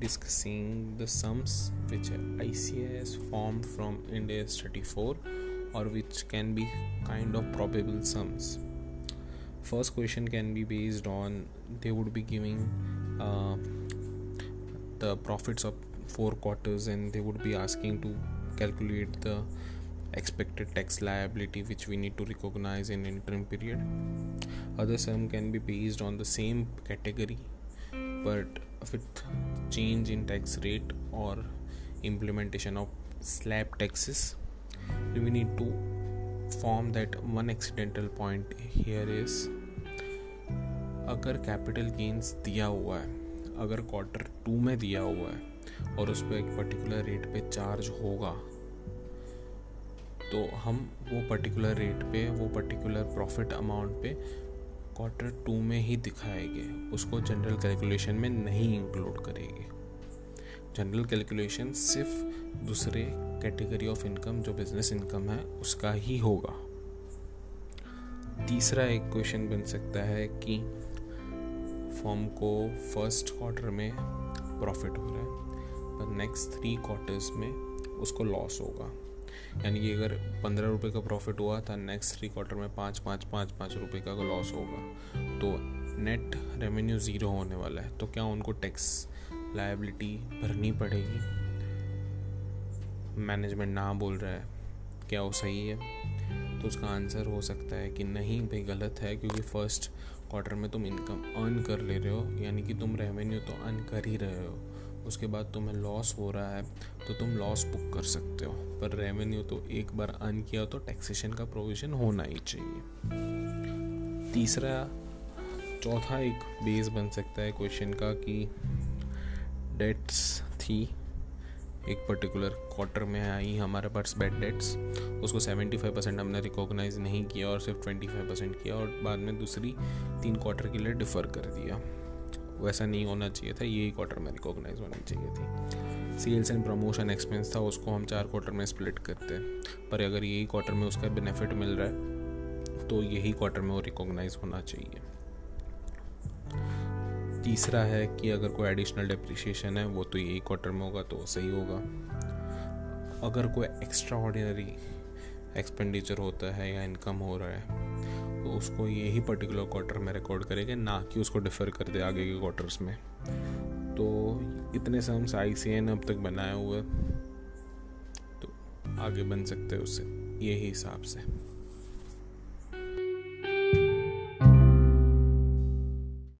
discussing the sums which ICS formed from India 34 or which can be kind of probable sums. First question can be based on they would be giving uh, the profits of four quarters and they would be asking to calculate the expected tax liability which we need to recognize in interim period other sum can be based on the same category but with change in tax rate or implementation of slab taxes we need to form that one accidental point here is अगर capital gains दिया हुआ है अगर quarter two में दिया हुआ है और उस पर एक पर्टिकुलर रेट पे चार्ज होगा तो हम वो पर्टिकुलर रेट पे वो पर्टिकुलर प्रॉफिट अमाउंट पे क्वार्टर टू में ही दिखाएँगे उसको जनरल कैलकुलेशन में नहीं इंक्लूड करेंगे। जनरल कैलकुलेशन सिर्फ़ दूसरे कैटेगरी ऑफ़ इनकम जो बिज़नेस इनकम है, उसका ही होगा। तीसरा एक क्वेश्चन बन सकता है कि फॉर्म को फ़र्स्ट क्वार्टर में प्रॉफिट हो रहा है, पर नेक्स्ट थ्री क्वार्टर्स में उसको लॉस होगा। यानी कि अगर पंद्रह रुपये का प्रॉफिट हुआ था नेक्स्ट थ्री क्वार्टर में पाँच पाँच पाँच पाँच रुपये का लॉस होगा तो नेट रेवेन्यू ज़ीरो होने वाला है। तो क्या उनको टैक्स लाइबिलिटी भरनी पड़ेगी? मैनेजमेंट ना बोल रहा है। क्या वो सही है? तो उसका आंसर हो सकता है कि नहीं, भाई गलत है, क्योंकि फ़र्स्ट क्वार्टर में तुम इनकम अर्न कर ले रहे हो, यानी कि तुम रेवेन्यू तो अर्न कर ही रहे हो। उसके बाद तुम्हें लॉस हो रहा है तो तुम लॉस बुक कर सकते हो। पर रेवेन्यू तो एक बार अर्न किया तो टैक्सेशन का प्रोविज़न होना ही चाहिए। तीसरा, चौथा एक बेस बन सकता है क्वेश्चन का कि डेट्स थी, एक पर्टिकुलर क्वार्टर में आई हमारे पास बेड डेट्स उसको 75 परसेंट हमने रिकॉग्नाइज नहीं किया और सिर्फ़ 25 परसेंट किया और बाद में दूसरी तीन क्वार्टर के लिए डिफ़र कर दिया। वैसा नहीं होना चाहिए था यही क्वार्टर में रिकॉग्नाइज होनी चाहिए थी। सेल्स एंड प्रमोशन एक्सपेंस था, उसको हम चार क्वार्टर में स्प्लिट करते पर अगर यही क्वार्टर में उसका बेनिफिट मिल रहा है तो यही क्वार्टर में वो रिकॉग्नाइज होना चाहिए। तीसरा है कि अगर कोई एडिशनल डिप्रिशिएशन है, वो तो यही क्वार्टर में होगा तो सही होगा। अगर कोई एक्स्ट्रा ऑर्डिनरी एक्सपेंडिचर होता है या इनकम हो रहा है उसको यही पर्टिकुलर क्वार्टर में रिकॉर्ड करेंगे, ना कि उसको डिफ़र कर दे आगे के क्वार्टर्स में। तो इतने सम्स आई सी एन अब तक बनाए हुए तो आगे बन सकते हैं उससे, यही हिसाब से।